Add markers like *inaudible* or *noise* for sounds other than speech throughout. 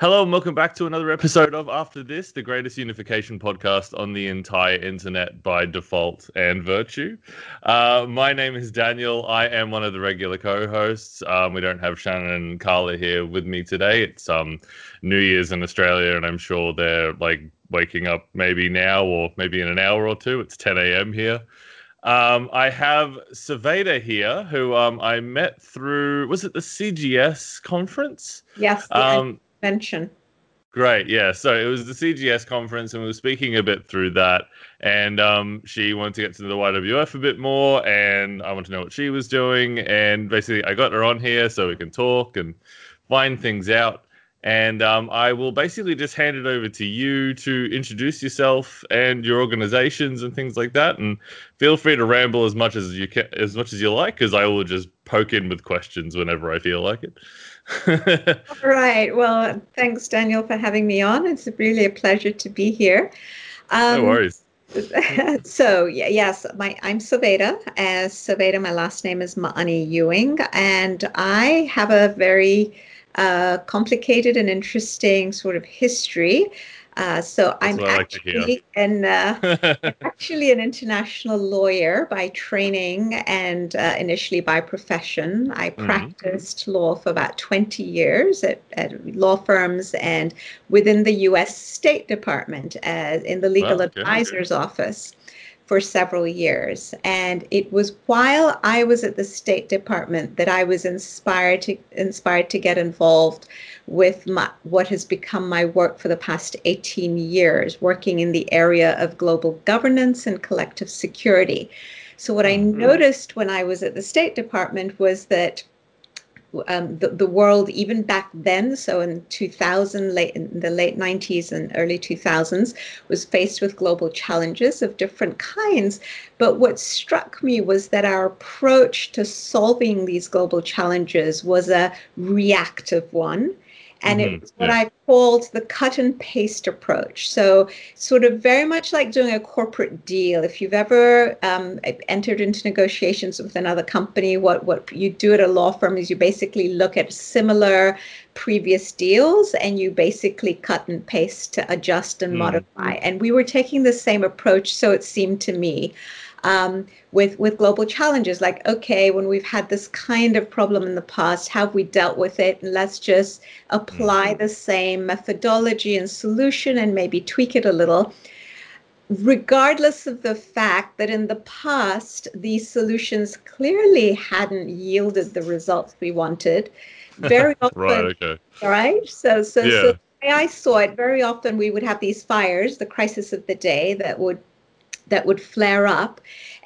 Hello and welcome back to another episode of After This, the greatest unification podcast on the entire internet by default and virtue. Uh, my name is Daniel. I am one of the regular co-hosts. Um, we don't have Shannon and Carla here with me today. It's um, New Year's in Australia, and I'm sure they're like waking up maybe now or maybe in an hour or two. It's 10 a.m. here. Um, I have Sovaida here, who um, I met through, was it the CGS conference? Yes. Um, mention. Great, yeah. So it was the CGS conference, and we were speaking a bit through that. And um, she wanted to get to the YWF a bit more, and I wanted to know what she was doing. And basically, I got her on here so we can talk and find things out. And um, I will basically just hand it over to you to introduce yourself and your organizations and things like that. And feel free to ramble as much as you can, as much as you like, because I will just poke in with questions whenever I feel like it. *laughs* All right. Well, thanks, Daniel, for having me on. It's really a pleasure to be here. Um, no worries. *laughs* so yes, my I'm Sovaida. As Sovaida, my last name is Ma'ani Ewing, and I have a very uh, complicated and interesting sort of history. Uh, so I'm actually like an uh, *laughs* actually an international lawyer by training and uh, initially by profession. I mm-hmm. practiced law for about 20 years at, at, law firms and within the U.S. State Department as in the legal advisor's office for several years. And it was while I was at the State Department that I was inspired to inspired to get involved with my, what has become my work for the past 18 years, working in the area of global governance and collective security. So what I mm-hmm. noticed when I was at the State Department was that um, the, the world even back then so in 2000 late in the late 90s and early 2000s was faced with global challenges of different kinds. But what struck me was that our approach to solving these global challenges was a reactive one and mm-hmm. it's what yeah. I called the cut and paste approach. So, sort of very much like doing a corporate deal. If you've ever um, entered into negotiations with another company, what what you do at a law firm is you basically look at similar previous deals and you basically cut and paste to adjust and mm-hmm. modify. And we were taking the same approach, so it seemed to me um, with with global challenges like okay when we've had this kind of problem in the past how have we dealt with it and let's just apply mm-hmm. the same methodology and solution and maybe tweak it a little regardless of the fact that in the past these solutions clearly hadn't yielded the results we wanted very *laughs* often right okay right so so, yeah. so I saw it very often we would have these fires the crisis of the day that would that would flare up.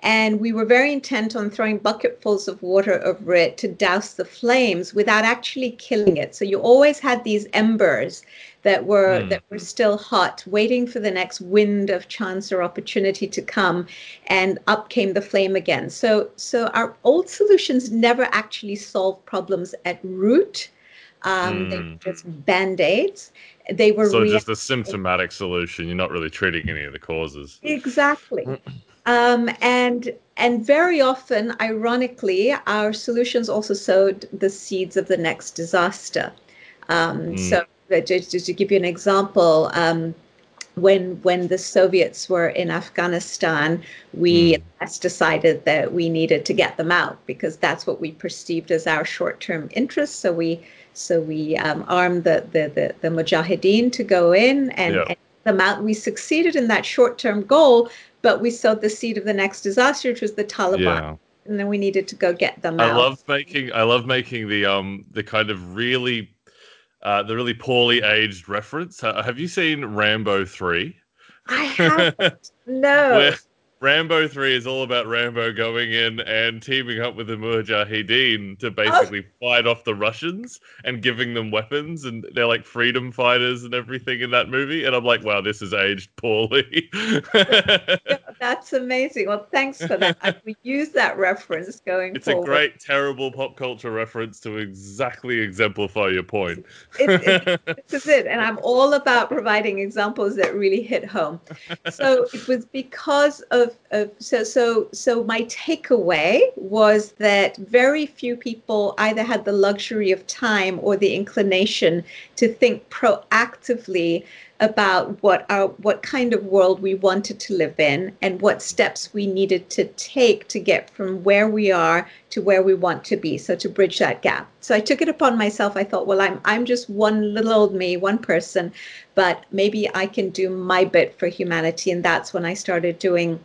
And we were very intent on throwing bucketfuls of water over it to douse the flames without actually killing it. So you always had these embers that were mm. that were still hot, waiting for the next wind of chance or opportunity to come, and up came the flame again. So so our old solutions never actually solved problems at root. Um, mm. They were just band-aids they were so just a symptomatic solution you're not really treating any of the causes exactly um, and and very often ironically our solutions also sowed the seeds of the next disaster um, mm. so just, just, to give you an example um, when when the Soviets were in Afghanistan, we mm. decided that we needed to get them out because that's what we perceived as our short-term interest. So we so we um, armed the, the, the, the Mujahideen to go in and, yeah. and them out. We succeeded in that short term goal, but we sowed the seed of the next disaster, which was the Taliban. Yeah. And then we needed to go get them I out. love making I love making the um the kind of really uh, the really poorly aged reference. Uh, have you seen Rambo three? I haven't. *laughs* no. Rambo 3 is all about Rambo going in and teaming up with the Mujahideen to oh. basically oh. fight off the Russians and giving them weapons. And they're like freedom fighters and everything in that movie. And I'm like, wow, this is aged poorly. *laughs* yeah, *laughs* that's amazing. Well, thanks for that. I will use that reference going it's forward. a great, terrible pop culture reference to exactly exemplify your point. it, it, *laughs* this is it. And I'm all about providing examples that really hit home. So it was because of so so so my takeaway was that very few people either had the luxury of time or the inclination to think proactively about what our what kind of world we wanted to live in and what steps we needed to take to get from where we are to where we want to be so to bridge that gap. So i took it upon myself. I thought well i'm i'm just one little old me one person but maybe i can do my bit for humanity. And that's when i started doing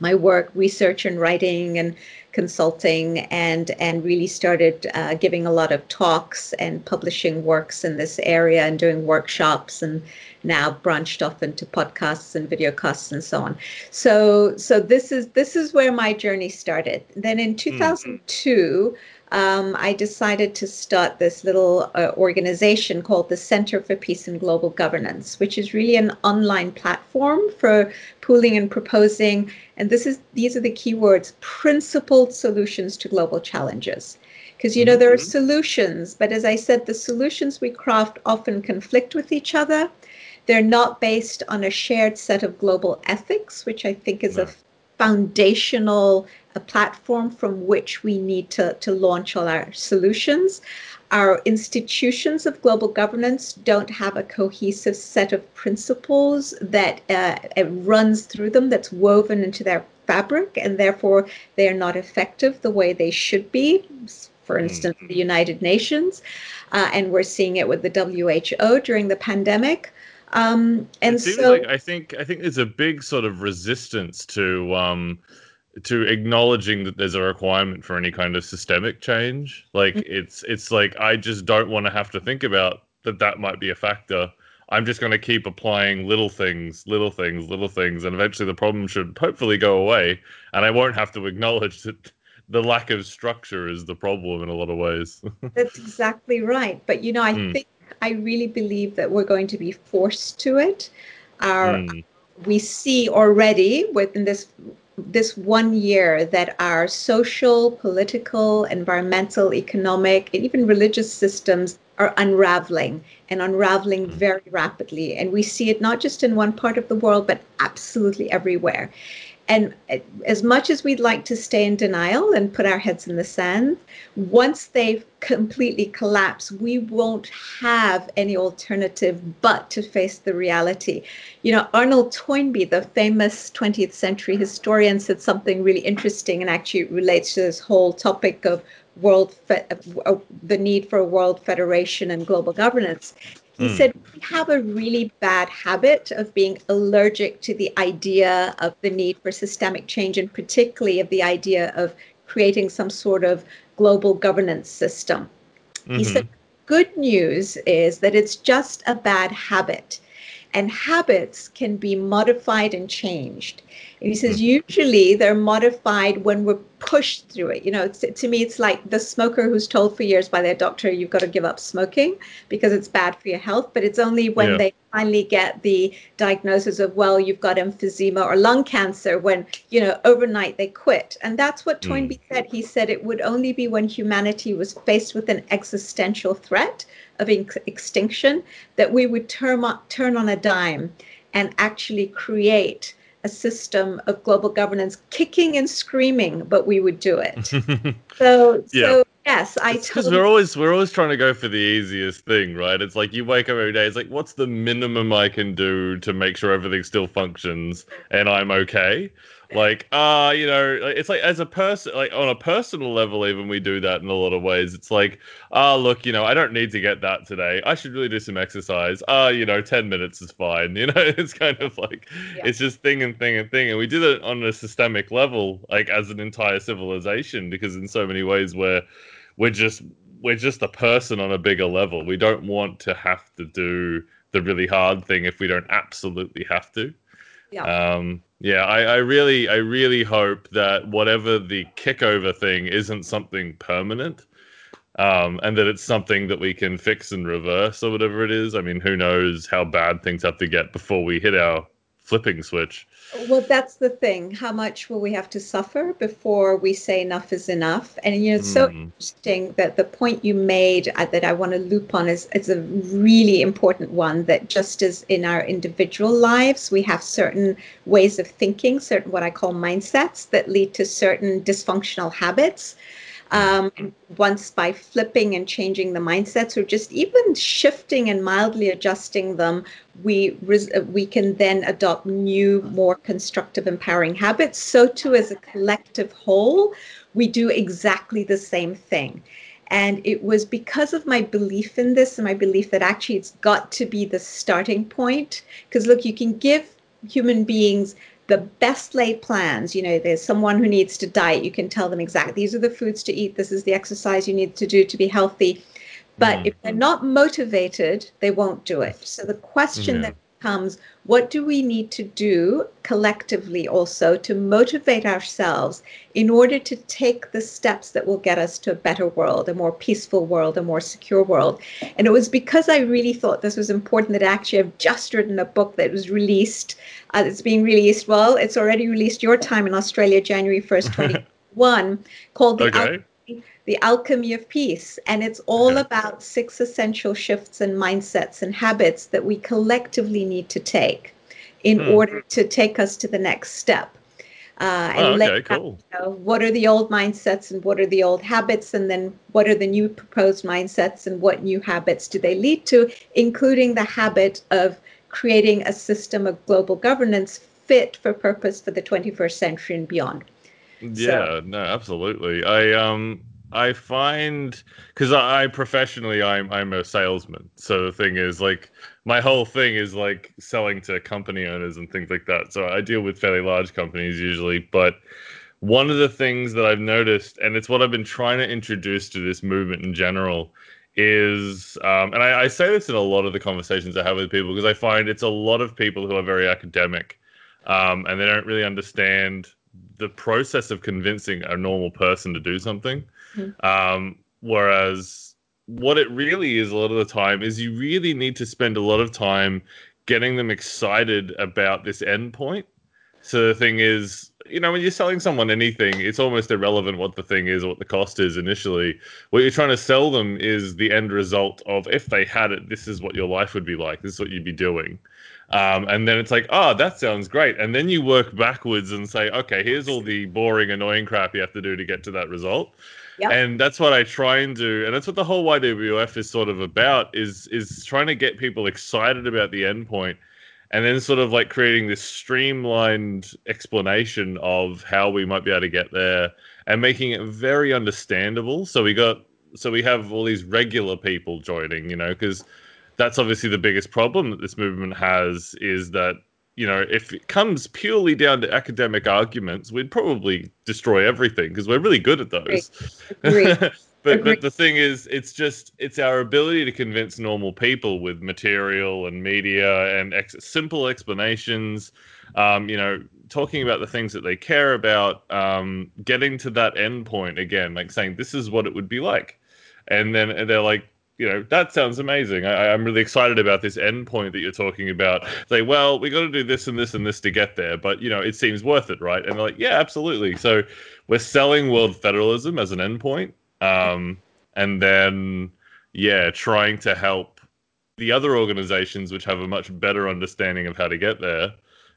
my work research and writing and consulting and and really started uh, giving a lot of talks and publishing works in this area and doing workshops and now branched off into podcasts and videocasts and so on. So so this is this is where my journey started. Then in 2002. Mm-hmm. Um, I decided to start this little uh, organization called the Center for Peace and Global Governance, which is really an online platform for pooling and proposing. And this is these are the keywords: principled solutions to global challenges. Because you know there are mm-hmm. solutions, but as I said, the solutions we craft often conflict with each other. They're not based on a shared set of global ethics, which I think is no. a foundational a platform from which we need to, to launch all our solutions. Our institutions of global governance don't have a cohesive set of principles that uh, runs through them, that's woven into their fabric, and therefore they are not effective the way they should be. For instance, mm-hmm. the United Nations, uh, and we're seeing it with the WHO during the pandemic. Um, and it so, like I think I think there's a big sort of resistance to um, to acknowledging that there's a requirement for any kind of systemic change. Like mm-hmm. it's it's like I just don't want to have to think about that that might be a factor. I'm just going to keep applying little things, little things, little things, and eventually the problem should hopefully go away, and I won't have to acknowledge that *laughs* the lack of structure is the problem in a lot of ways. *laughs* That's exactly right. But you know, I mm. think I really believe that we're going to be forced to it. Our, mm. We see already within this this one year that our social, political, environmental, economic, and even religious systems are unraveling and unraveling hmm. very rapidly. And we see it not just in one part of the world, but absolutely everywhere. And as much as we'd like to stay in denial and put our heads in the sand, once they've completely collapsed, we won't have any alternative but to face the reality. You know, Arnold Toynbee, the famous 20th century historian, said something really interesting and actually relates to this whole topic of world fe- the need for a world federation and global governance. He mm. said, We have a really bad habit of being allergic to the idea of the need for systemic change, and particularly of the idea of creating some sort of global governance system. Mm-hmm. He said, Good news is that it's just a bad habit, and habits can be modified and changed. And he says, mm-hmm. usually they're modified when we're pushed through it. You know, to me, it's like the smoker who's told for years by their doctor, you've got to give up smoking because it's bad for your health. But it's only when yeah. they finally get the diagnosis of, well, you've got emphysema or lung cancer, when, you know, overnight they quit. And that's what Toynbee mm. said. He said it would only be when humanity was faced with an existential threat of extinction that we would turn, turn on a dime and actually create a system of global governance kicking and screaming, but we would do it. *laughs* so, yeah. so yes, I because totally... we're always we're always trying to go for the easiest thing, right? It's like you wake up every day. It's like, what's the minimum I can do to make sure everything still functions and I'm okay? Like uh you know it's like as a person like on a personal level even we do that in a lot of ways. It's like ah oh, look you know i don't need to get that today. I should really do some exercise. Ah uh, you know 10 minutes is fine. *laughs* You know it's kind of like yeah. it's just thing and thing and thing. And we do it on a systemic level like as an entire civilization because in so many ways we're we're just we're just a person on a bigger level. We don't want to have to do the really hard thing if we don't absolutely have to. Yeah. Um, yeah, I, I really, I really hope that whatever the kickover thing isn't something permanent, um, and that it's something that we can fix and reverse or whatever it is. I mean, who knows how bad things have to get before we hit our flipping switch. Well, that's the thing. How much will we have to suffer before we say enough is enough? And you know, it's so Mm. interesting that the point you made uh, that I want to loop on is, is a really important one. That just as in our individual lives, we have certain ways of thinking, certain what I call mindsets that lead to certain dysfunctional habits. Um, once by flipping and changing the mindsets, or just even shifting and mildly adjusting them, we res- uh, we can then adopt new, more constructive, empowering habits. So too, as a collective whole, we do exactly the same thing. And it was because of my belief in this and my belief that actually it's got to be the starting point. Because look, you can give human beings the best laid plans. You know, there's someone who needs to diet. You can tell them exactly these are the foods to eat. This is the exercise you need to do to be healthy. But Mm. if they're not motivated, they won't do it. So the question Yeah. that comes what do we need to do collectively also to motivate ourselves in order to take the steps that will get us to a better world, a more peaceful world, a more secure world? And it was because I really thought this was important that actually I've just written a book that was released. Uh, it's being released, well, it's already released your time in Australia, January 1st, *laughs* 2021, called The Okay. The alchemy of peace and it's all Okay. about six essential shifts and mindsets and habits that we collectively need to take in Hmm. order to take us to the next step uh, and Oh, okay, out, cool. you know, what are the old mindsets and what are the old habits and then what are the new proposed mindsets and what new habits do they lead to including the habit of creating a system of global governance fit for purpose for the 21st century and beyond Yeah, no, absolutely. I um I find because I, I professionally I'm I'm a salesman. So the thing is like my whole thing is like selling to company owners and things like that. So I deal with fairly large companies usually, but one of the things that I've noticed, and it's what I've been trying to introduce to this movement in general, is, um, and I, I say this in a lot of the conversations I have with people because I find it's a lot of people who are very academic um, and they don't really understand the process of convincing a normal person to do something. Mhm. Um, whereas what it really is a lot of the time is you really need to spend a lot of time getting them excited about this endpoint. So the thing is, you know, when you're selling someone anything, it's almost irrelevant what the thing is or what the cost is initially. What you're trying to sell them is the end result of if they had it, this is what your life would be like. This is what you'd be doing. Um, and then it's like, oh, that sounds great. And then you work backwards and say, okay, here's all the boring, annoying crap you have to do to get to that result. And that's what I try and do, and that's what the whole YWF is sort of about is is trying to get people excited about the endpoint, and then sort of like creating this streamlined explanation of how we might be able to get there, and making it very understandable. So we got so we have all these regular people joining, you know, because that's obviously the biggest problem that this movement has is that you know if it comes purely down to academic arguments we'd probably destroy everything because we're really good at those Agreed. *laughs* but Agreed. but the thing is it's just it's our ability to convince normal people with material and media and ex- simple explanations um, you know talking about the things that they care about um, getting to that end point again like saying this is what it would be like and then they're like you know that sounds amazing. I, i'm really excited about this end point that you're talking about. Say well we got to do this and this and this to get there but you know it seems worth it right? And they're like yeah absolutely. So we're selling world federalism as an endpoint um, and then yeah trying to help the other organizations which have a much better understanding of how to get there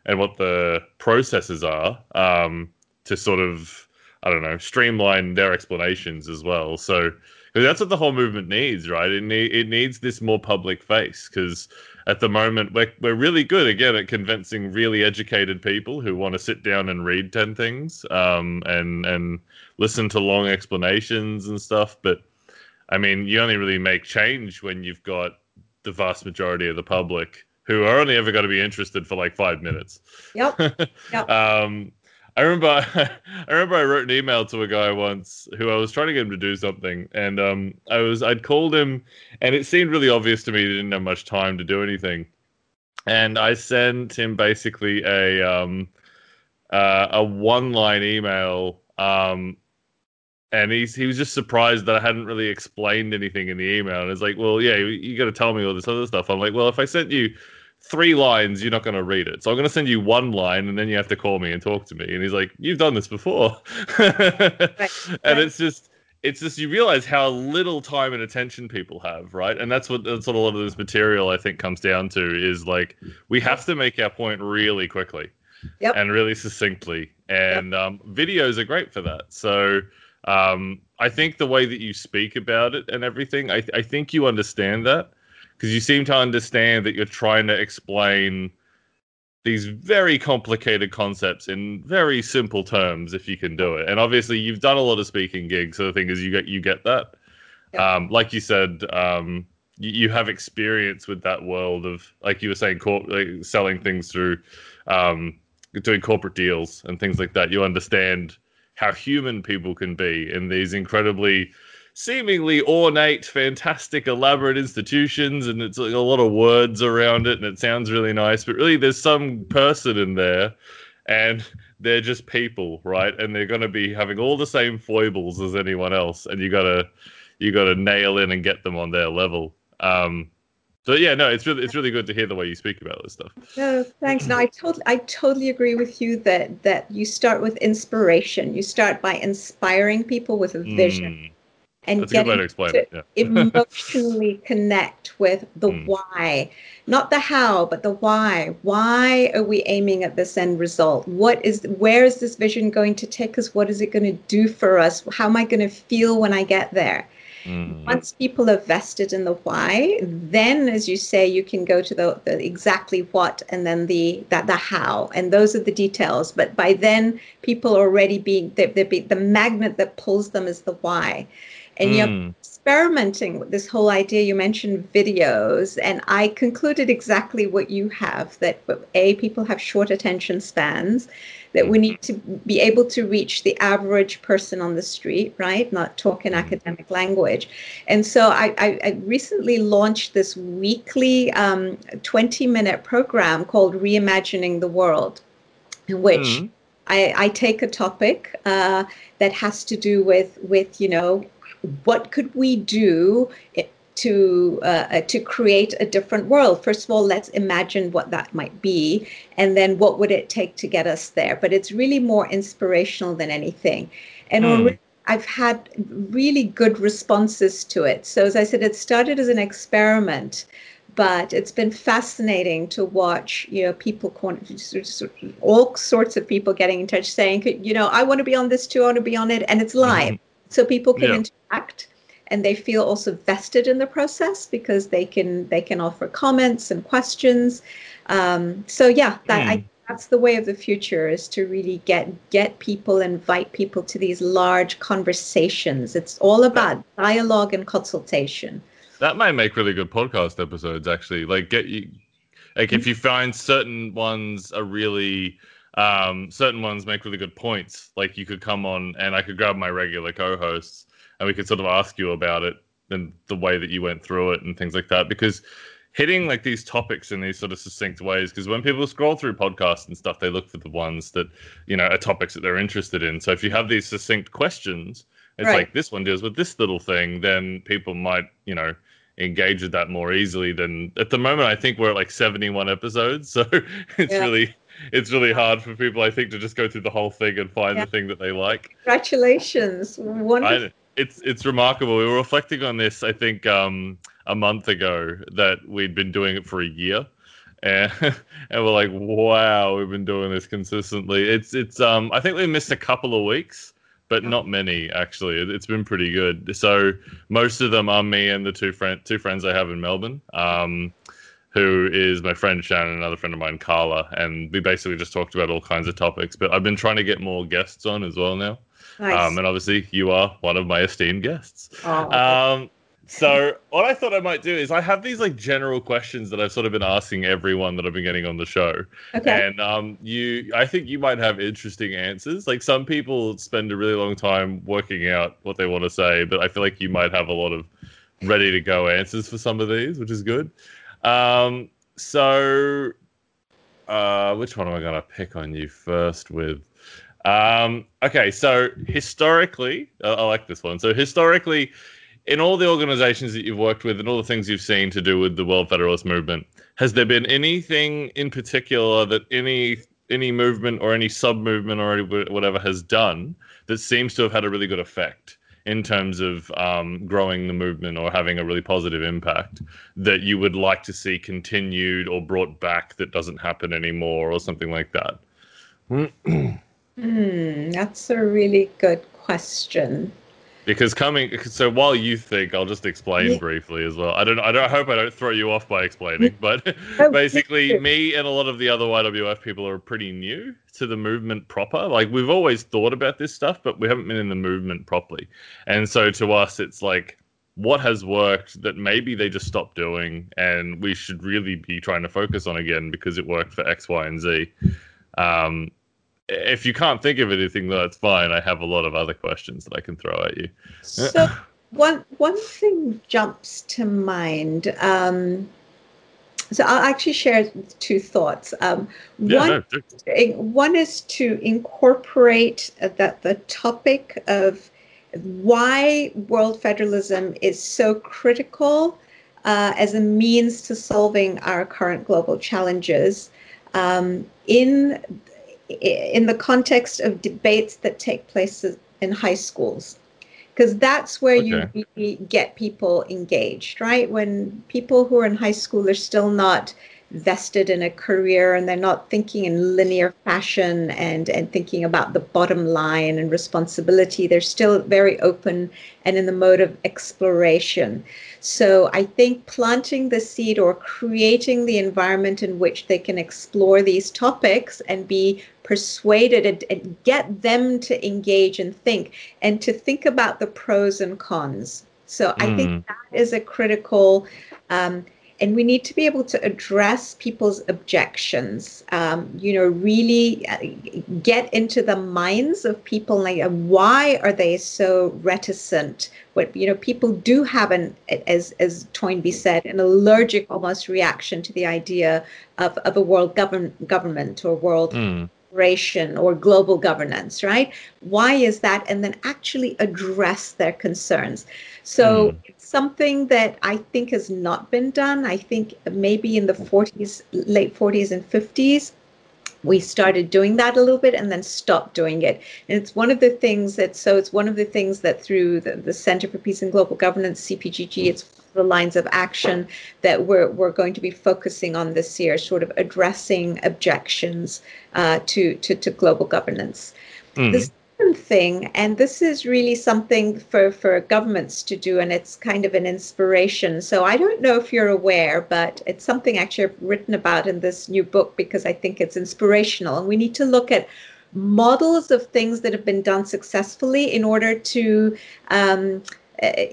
and what the processes are um, to sort of i don't know streamline their explanations as well. So 'cause that's what the whole movement needs right it, ne- it needs this more public face because at the moment we're, we're really good again at convincing really educated people who want to sit down and read 10 things um, and and listen to long explanations and stuff but i mean you only really make change when you've got the vast majority of the public who are only ever going to be interested for like five minutes Yep. *laughs* Yep. um, I remember, *laughs* I remember I wrote an email to a guy once who I was trying to get him to do something, and um, I was I'd called him, and it seemed really obvious to me he didn't have much time to do anything, and I sent him basically a um, uh, a one line email, um, and he's he was just surprised that I hadn't really explained anything in the email, and it's like, well, yeah, you, you got to tell me all this other stuff. I'm like, well, if I sent you three lines, you're not going to read it. So I'm going to send you one line, and then you have to call me and talk to me. And he's like, "You've done this before," *laughs* right. and it's just it's just you realize how little time and attention people have, right? And that's what that's what a lot of this material I think comes down to is like we have to make our point really quickly yep. and really succinctly, and yep. um, videos are great for that. So um, I think the way that you speak about it and everything, I, I think you understand that because you seem to understand that you're trying to explain these very complicated concepts in very simple terms if you can do it. And obviously, you've done a lot of speaking gigs, so the thing is, you get you get that. Um, like you said, um, you, you, have experience with that world of, like you were saying, corp- like selling things through, um, doing corporate deals and things like that. You understand how human people can be in these incredibly seemingly ornate, fantastic, elaborate institutions, and it's like a lot of words around it, and it sounds really nice. But really, there's some person in there, and they're just people, right? And they're going to be having all the same foibles as anyone else, and you gotta you gotta nail in and get them on their level. Um, so yeah, no, it's really it's really good to hear the way you speak about this stuff. No, thanks. No, I totally I totally agree with you that that you start with inspiration. You start by inspiring people with a vision. Mm and That's getting to, to yeah. *laughs* emotionally connect with the mm. why. Not the how but the why. Why are we aiming at this end result? What is where is this vision going to take us? What is it going to do for us? How am i going to feel when i get there? Mm. once people are vested in the why then as you say you can go to the, the exactly what and then the that the how. And those are the details. But by then people are already being they, they be, the magnet that pulls them is the why and mm. you're experimenting with this whole idea. You mentioned videos, and I concluded exactly what you have that A, people have short attention spans, that we need to be able to reach the average person on the street, right? Not talk in mm. academic language. And so I, I, I recently launched this weekly um, 20 minute program called Reimagining the World, in which mm. I, I, take a topic uh, that has to do with with you know what could we do to uh, to create a different world first of all let's imagine what that might be and then what would it take to get us there but it's really more inspirational than anything and mm. I've had really good responses to it. So, as I said, it started as an experiment, but it's been fascinating to watch. You know, people, all sorts of people getting in touch saying, you know, I want to be on this too. I want to be on it, and it's live. Mm-hmm so people can yeah. interact and they feel also vested in the process because they can they can offer comments and questions. Um, so yeah that mm. I, that's the way of the future is to really get get people invite people to these large conversations. It's all about dialogue and consultation. That might make really good podcast episodes actually. Like get you like if you find certain ones are really um, certain ones make really good points. Like you could come on and I could grab my regular co-hosts and we could sort of ask you about it and the way that you went through it and things like that. Because hitting like these topics in these sort of succinct ways, because when people scroll through podcasts and stuff, they look for the ones that you know are topics that they're interested in. So if you have these succinct questions, it's right. like this one deals with this little thing, then people might you know engage with that more easily than at the moment i think we're at like 71 episodes *laughs* so it's yeah. really it's really hard for people, I think, to just go through the whole thing and find yeah. the thing that they like. Congratulations! Wonderful. I, it's it's remarkable. We were reflecting on this, I think, um, a month ago that we'd been doing it for a year, and *laughs* and we're like, wow, we've been doing this consistently. It's it's um, I think we missed a couple of weeks, but not many actually. It's been pretty good. So most of them are me and the two friend two friends I have in Melbourne. Um, who is my friend Shannon, another friend of mine, Carla, and we basically just talked about all kinds of topics. But I've been trying to get more guests on as well now. Nice. Um, and obviously, you are one of my esteemed guests. Oh, um, so what I thought I might do is I have these like general questions that I've sort of been asking everyone that I've been getting on the show. Okay. And um, you, I think you might have interesting answers. Like some people spend a really long time working out what they want to say, but I feel like you might have a lot of ready to go answers for some of these, which is good. Um, so, uh, which one am I going to pick on you first with? Um, okay, so historically, I like this one. So historically, in all the organizations that you've worked with and all the things you've seen to do with the World Federalist Movement, has there been anything in particular that any any movement or any sub movement or whatever has done that seems to have had a really good effect in terms of um, growing the movement or having a really positive impact that you would like to see continued or brought back that doesn't happen anymore or something like that? mm, *clears throat* that's a really good question because coming so while you think i'll just explain yeah. briefly as well. I don't i don't I hope i don't throw you off by explaining but oh, *laughs* basically me and a lot of the other ywf people are pretty new to the movement proper. Like we've always thought about this stuff but we haven't been in the movement properly. And so to us it's like what has worked that maybe they just stopped doing and we should really be trying to focus on again because it worked for x y and z. Um, if you can't think of anything, that's fine. I have a lot of other questions that I can throw at you. So *laughs* one one thing jumps to mind. Um, so I'll actually share two thoughts. Um, yeah, one, no, one is to incorporate that the topic of why world federalism is so critical uh, as a means to solving our current global challenges um, in in the context of debates that take place in high schools because that's where okay. you really get people engaged right when people who are in high school are still not vested in a career and they're not thinking in linear fashion and and thinking about the bottom line and responsibility they're still very open and in the mode of exploration so i think planting the seed or creating the environment in which they can explore these topics and be persuaded and, and get them to engage and think and to think about the pros and cons so mm. i think mm. that is a critical um, and we need to be able to address people's objections um, you know really uh, get into the minds of people like uh, why are they so reticent? What you know people do have an as as toynbee said an allergic almost reaction to the idea of, of a world govern, government or world mm or global governance, right? Why is that? And then actually address their concerns. So mm. it's something that I think has not been done. I think maybe in the 40s, late 40s and 50s, we started doing that a little bit and then stopped doing it. And it's one of the things that, so it's one of the things that through the, the Center for Peace and Global Governance, CPGG, it's the lines of action that we're, we're going to be focusing on this year, sort of addressing objections uh, to, to, to global governance. Mm. The second thing, and this is really something for, for governments to do, and it's kind of an inspiration. So I don't know if you're aware, but it's something actually I've written about in this new book because I think it's inspirational. And we need to look at models of things that have been done successfully in order to um,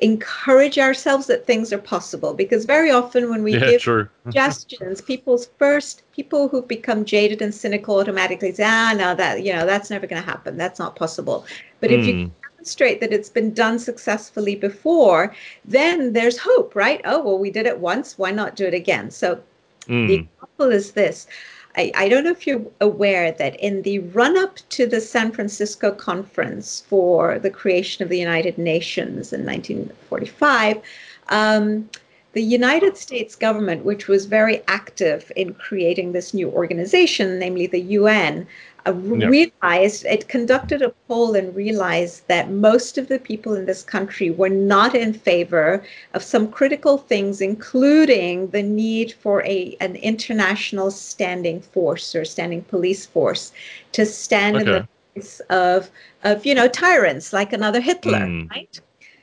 encourage ourselves that things are possible because very often when we yeah, give true. *laughs* suggestions people's first people who've become jaded and cynical automatically say ah no that you know that's never going to happen that's not possible but mm. if you hmm. demonstrate that it's been done successfully before then there's hope right oh well we did it once why not do it again so mm. the example is this I, I don't know if you're aware that in the run up to the San Francisco conference for the creation of the United Nations in 1945, um, the United States government, which was very active in creating this new organization, namely the UN, uh, realized it conducted a poll and realized that most of the people in this country were not in favor of some critical things including the need for a an international standing force or standing police force to stand okay. in the place of of you know tyrants like another hitler mm. right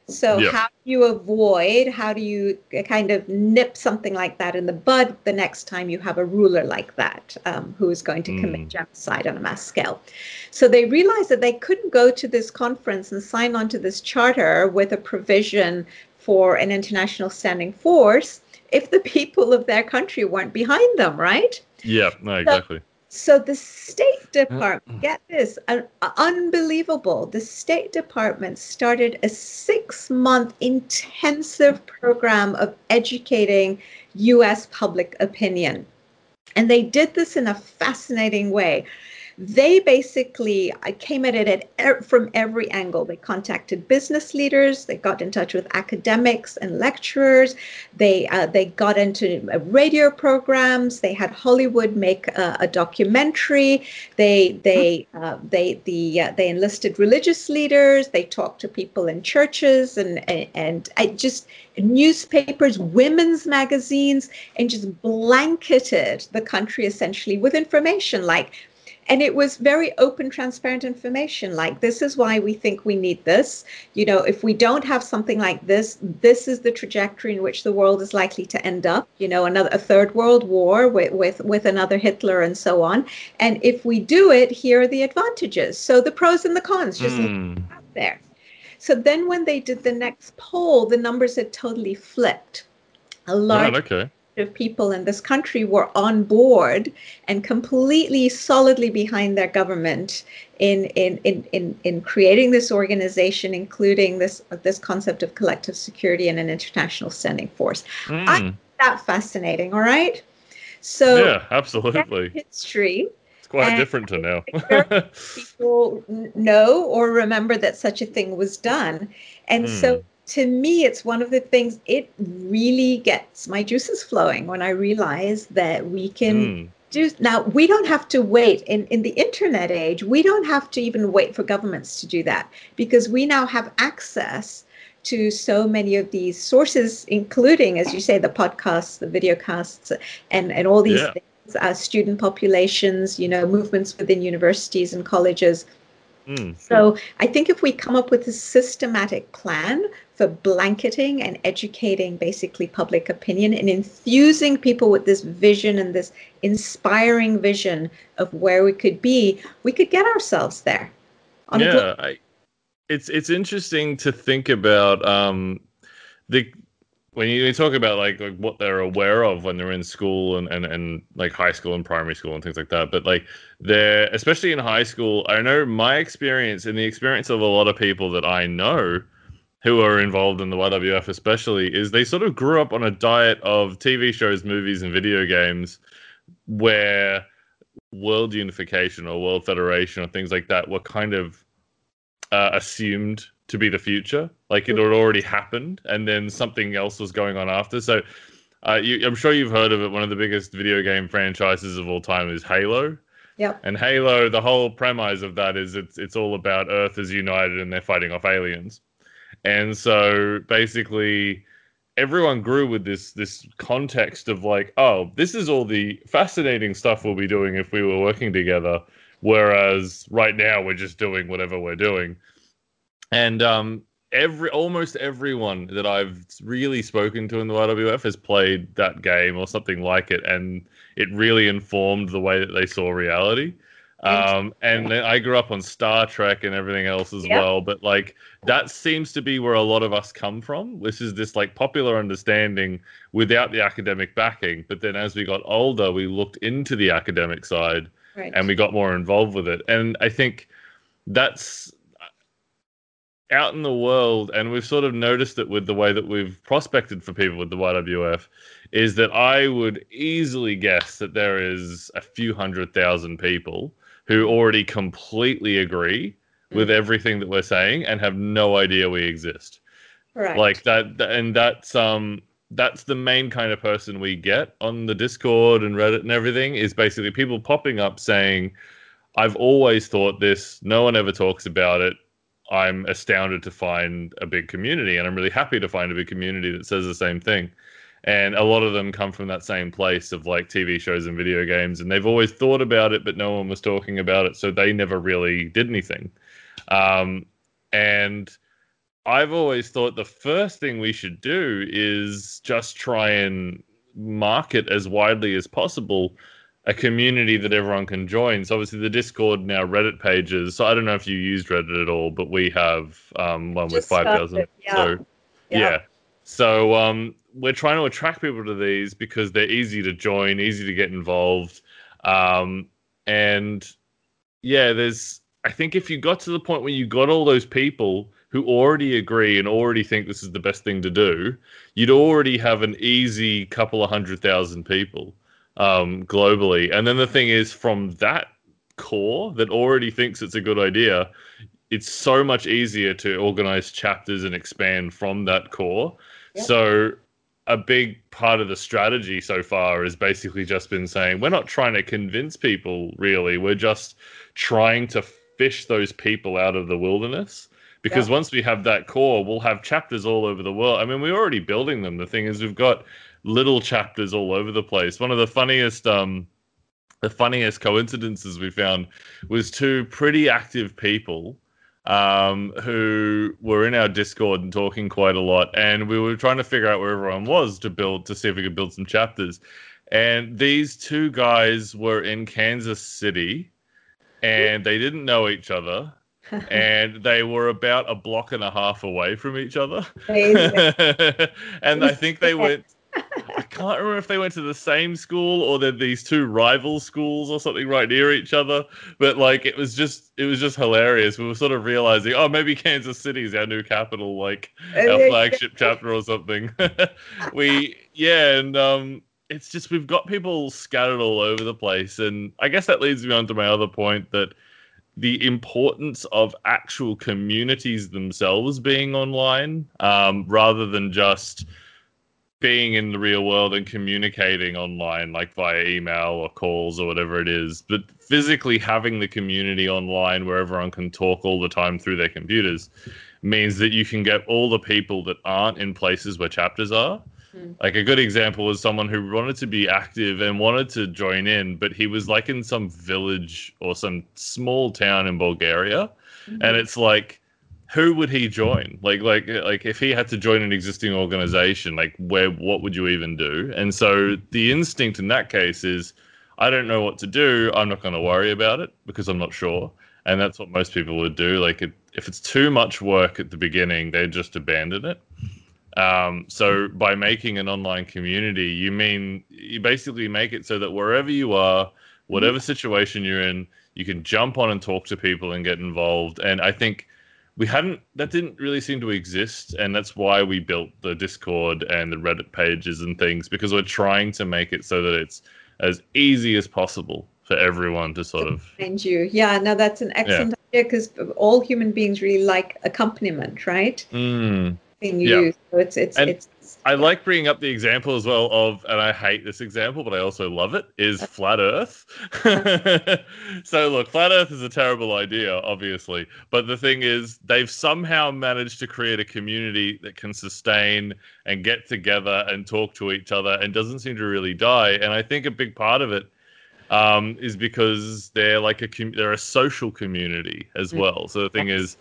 so yeah. how do you avoid, how do you kind of nip something like that in the bud the next time you have a ruler like that um, who is going to mm. commit genocide on a mass scale? So they realized that they couldn't go to this conference and sign on to this charter with a provision for an international standing force if the *laughs* people of their country weren't behind them, right? Yeah, no, exactly. So so the State Department, get this, uh, unbelievable. The State Department started a six month intensive program of educating US public opinion. And they did this in a fascinating way. They basically came at it at, from every angle. They contacted business leaders, they got in touch with academics and lecturers, they uh, they got into uh, radio programs, they had Hollywood make a, documentary, they they uh, they the uh, they enlisted religious leaders, they talked to people in churches and and, and just newspapers, women's magazines, and just blanketed the country essentially with information like and it was very open transparent information like this is why we think we need this you know if we don't have something like this this is the trajectory in which the world is likely to end up you know another a third world war with with, with another hitler and so on and if we do it here are the advantages so the pros and the cons just mm. out there so then when they did the next poll, the numbers had totally flipped. A large okay. Of people in this country were on board and completely solidly behind their government in in in in, in creating this organization, including this this concept of collective security and an international standing force. Mm. I find that fascinating, all right? So yeah, absolutely. History it's quite and different to now. *laughs* people know or remember that such a thing was done. And mm. so to me, it's one of the things, it really gets my juices flowing when I realize that we can. Mm. Do, now we don't have to wait in, in the internet age we don't have to even wait for governments to do that because we now have access to so many of these sources, including, as you say, the podcasts, the videocasts, and, and all these yeah. things uh, student populations, you know, movements within universities and colleges. Mm. So I think if we come up with a systematic plan for blanketing and educating basically public opinion and infusing people with this vision and this inspiring vision of where we could be, we could get ourselves there. yeah, I, it's it's interesting to think about um, the when you, talk about like, like what they're aware of when they're in school and, and, and like high school and primary school and things like that, but like they're especially in high school, I know my experience and the experience of a lot of people that I know who are involved in the YWF especially is they sort of grew up on a diet of TV shows, movies, and video games where world unification or world federation or things like that were kind of uh, assumed to be the future. Like it had already happened, and then something else was going on after. So, uh, you, I'm sure you've heard of it. One of the biggest video game franchises of all time is Halo. Yep. And Halo, the whole premise of that is it's it's all about Earth is united and they're fighting off aliens. And so basically everyone grew with this this context of like, oh, this is all the fascinating stuff we'll be doing if we were working together. Whereas right now we're just doing whatever we're doing and um, every almost everyone that I've really spoken to in the YWF has played that game or something like it, and it really informed the way that they saw reality. Um, and I grew up on Star Trek and everything else as well, but like that seems to be where a lot of us come from. This is this like popular understanding without the academic backing. But then as we got older, we looked into the academic side right. and we got more involved with it. And I think that's out in the world, and we've sort of noticed it with the way that we've prospected for people with the YWF, is that I would easily guess that there is a few hundred thousand people who already completely agree with mm-hmm. everything that we're saying and have no idea we exist. Right. Like that, and that's um that's the main kind of person we get on the Discord and Reddit and everything is basically people popping up saying, I've always thought this, no one ever talks about it I'm astounded to find a big community, and I'm really happy to find a big community that says the same thing. And a lot of them come from that same place of like TV shows and video games, and they've always thought about it, but no one was talking about it, so they never really did anything. Um, and I've always thought the first thing we should do is just try and market as widely as possible a community that everyone can join. So obviously the Discord now Reddit pages. So I don't know if you used Reddit at all, but we have um, one Just with five thousand. Yeah. So yeah. yeah. So um, we're trying to attract people to these because they're easy to join, easy to get involved, um, and yeah, there's. I think if you got to the point where you got all those people who already agree and already think this is the best thing to do, you'd already have an easy couple of hundred thousand people um, globally. And then the thing is, from that core that already thinks it's a good idea, it's so much easier to organize chapters and expand from that core. Yep. So a big part of the strategy so far has basically just been saying we're not trying to convince people really we're just trying to fish those people out of the wilderness because yeah. once we have that core we'll have chapters all over the world i mean we're already building them the thing is we've got little chapters all over the place one of the funniest um the funniest coincidences we found was two pretty active people um, who were in our Discord and talking quite a lot, and we were trying to figure out where everyone was to build to see if we could build some chapters. And these two guys were in Kansas City, and they didn't know each other. *laughs* and they were about a block and a half away from each other. *laughs* and I think they went I can't remember if they went to the same school or they're these two rival schools or something right near each other. But like it was just it was just hilarious. We were sort of realizing, oh, maybe Kansas City is our new capital, like our flagship chapter or something. *laughs* we yeah, and um it's just we've got people scattered all over the place. And I guess that leads me on to my other point that the importance of actual communities themselves being online um, rather than just being in the real world and communicating online, like via email or calls or whatever it is, but physically having the community online where everyone can talk all the time through their computers means that you can get all the people that aren't in places where chapters are. Mm. Like a good example was someone who wanted to be active and wanted to join in, but he was like in some village or some small town in Bulgaria. Mm-hmm. And it's like, who would he join? Like, like, like, if he had to join an existing organization, like, where, what would you even do? And so the instinct in that case is, I don't know what to do. I'm not going to worry about it because I'm not sure. And that's what most people would do. Like, it, if it's too much work at the beginning, they just abandon it. Um, so by making an online community, you mean you basically make it so that wherever you are, whatever situation you're in, you can jump on and talk to people and get involved. And I think we hadn't that didn't really seem to exist and that's why we built the discord and the reddit pages and things because we're trying to make it so that it's as easy as possible for everyone to sort of find you yeah no that's an excellent yeah. idea because all human beings really like accompaniment right mm. Yeah. so it's it's and, it's I like bringing up the example as well of, and I hate this example, but I also love it, is flat Earth. *laughs* so, look, flat Earth is a terrible idea, obviously. But the thing is, they've somehow managed to create a community that can sustain and get together and talk to each other and doesn't seem to really die. And I think a big part of it um, is because they're like a com- they're a social community as mm. well. So the thing is,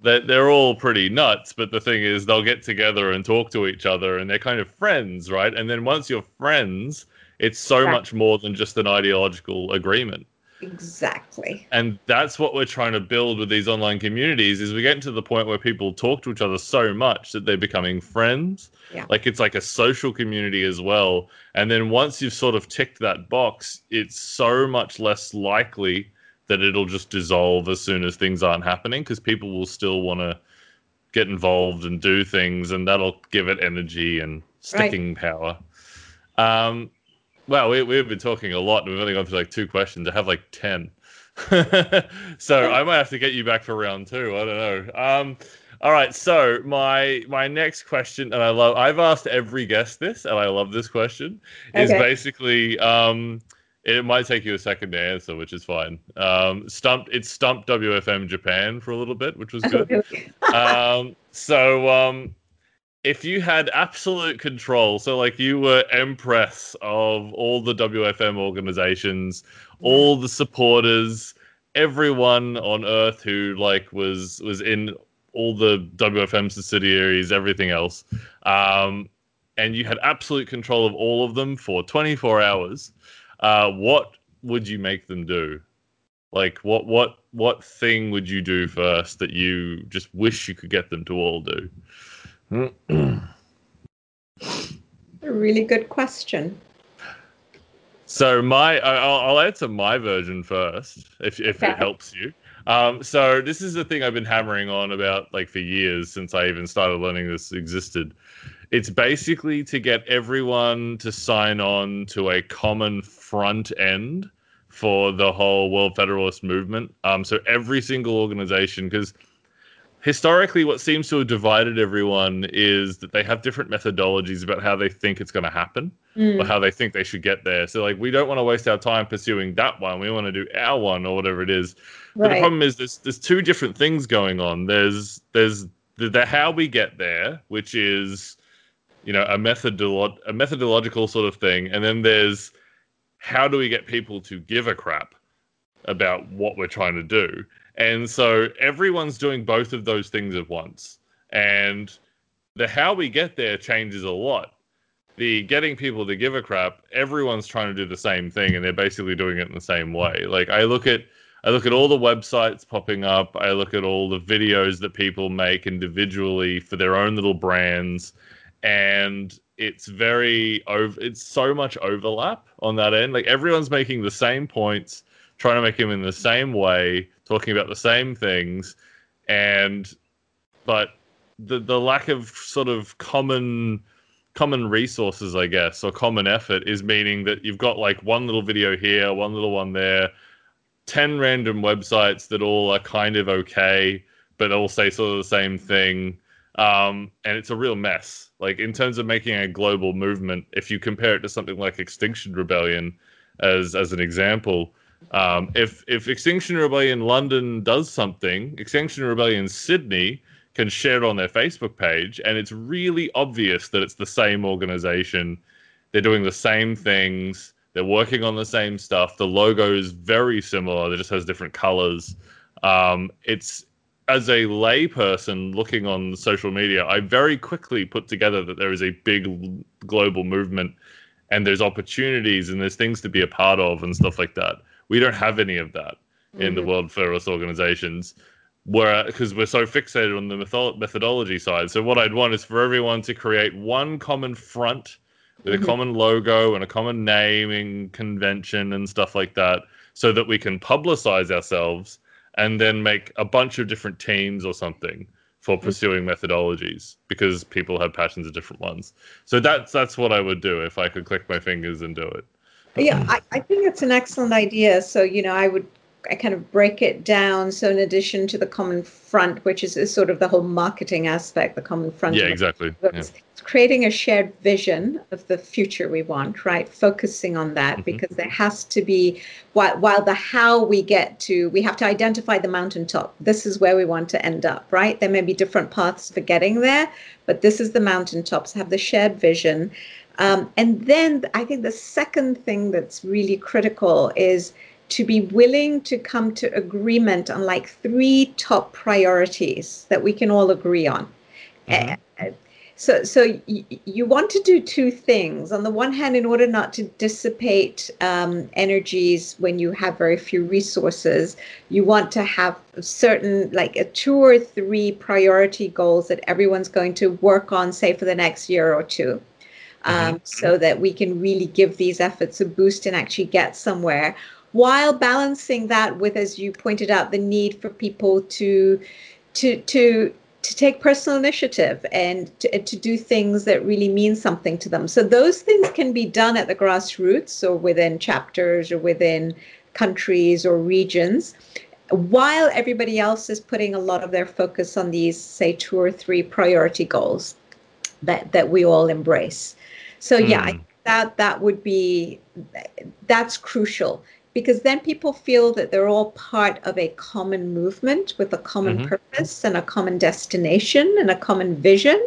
they're, they're all pretty nuts, but the thing is, they'll get together and talk to each other, and they're kind of friends, right? And then once you're friends, it's so exactly. much more than just an ideological agreement. Exactly. And that's what we're trying to build with these online communities is we get to the point where people talk to each other so much that they're becoming friends. Yeah. Like it's like a social community as well. And then once you've sort of ticked that box, it's so much less likely that it'll just dissolve as soon as things aren't happening because people will still want to get involved and do things and that'll give it energy and sticking right. power. Um well we, we've been talking a lot and we've only gone through like two questions. I have like 10 *laughs* so i might have to get you back for round two. I don't know. Um all right so my my next question and i love i've asked every guest this and i love this question okay. is basically um it might take you a second to answer, which is fine. Um, stumped. It stumped WFM Japan for a little bit, which was good. *laughs* um, so, um, if you had absolute control, so like you were empress of all the WFM organizations, all the supporters, everyone on Earth who like was was in all the WFM subsidiaries, everything else, um, and you had absolute control of all of them for 24 hours uh, what would you make them do? Like what what what thing would you do first that you just wish you could get them to all do? *clears throat* A really good question. So my I'll, I'll answer my version first, if if okay. it helps you. Um, so this is the thing I've been hammering on about like for years since I even started learning this existed. It's basically to get everyone to sign on to a common front end for the whole World Federalist movement. Um, so every single organization, because historically, what seems to have divided everyone is that they have different methodologies about how they think it's going to happen mm. or how they think they should get there. So, like, we don't want to waste our time pursuing that one. We want to do our one or whatever it is. Right. But the problem is, there's there's two different things going on. There's there's the, the how we get there, which is you know a methodolo- a methodological sort of thing, and then there's how do we get people to give a crap about what we're trying to do? And so everyone's doing both of those things at once. And the how we get there changes a lot. The getting people to give a crap, everyone's trying to do the same thing and they're basically doing it in the same way. Like I look at I look at all the websites popping up, I look at all the videos that people make individually for their own little brands and it's very over it's so much overlap on that end. Like everyone's making the same points, trying to make them in the same way talking about the same things, and but the the lack of sort of common common resources, I guess, or common effort is meaning that you've got like one little video here, one little one there, ten random websites that all are kind of okay, but all say sort of the same thing. Um, and it's a real mess. Like in terms of making a global movement, if you compare it to something like Extinction Rebellion, as as an example, um, if if Extinction Rebellion London does something, Extinction Rebellion Sydney can share it on their Facebook page, and it's really obvious that it's the same organization. They're doing the same things. They're working on the same stuff. The logo is very similar. It just has different colors. Um, it's as a layperson looking on social media, I very quickly put together that there is a big global movement, and there's opportunities and there's things to be a part of and stuff like that. We don't have any of that mm-hmm. in the mm-hmm. World Federalist organizations, where because we're so fixated on the methodology side. So what I'd want is for everyone to create one common front with mm-hmm. a common logo and a common naming convention and stuff like that, so that we can publicize ourselves and then make a bunch of different teams or something for mm-hmm. pursuing methodologies because people have passions of different ones. So that's that's what I would do if I could click my fingers and do it yeah I, I think it's an excellent idea so you know i would I kind of break it down. So, in addition to the common front, which is, is sort of the whole marketing aspect, the common front. Yeah, exactly. Yeah. Creating a shared vision of the future we want, right? Focusing on that mm-hmm. because there has to be, while, while the how we get to, we have to identify the mountaintop. This is where we want to end up, right? There may be different paths for getting there, but this is the mountaintops. Have the shared vision. Um, and then I think the second thing that's really critical is to be willing to come to agreement on like three top priorities that we can all agree on. Mm-hmm. So, so y- you want to do two things. On the one hand, in order not to dissipate um, energies when you have very few resources, you want to have certain, like a two or three priority goals that everyone's going to work on, say, for the next year or two um, mm-hmm. so that we can really give these efforts a boost and actually get somewhere while balancing that with as you pointed out the need for people to to to to take personal initiative and to, to do things that really mean something to them so those things can be done at the grassroots or within chapters or within countries or regions while everybody else is putting a lot of their focus on these say two or three priority goals that that we all embrace so mm. yeah, hmm. that that would be that's crucial because then people feel that they're all part of a common movement with a common mm-hmm. purpose and a common destination and a common vision.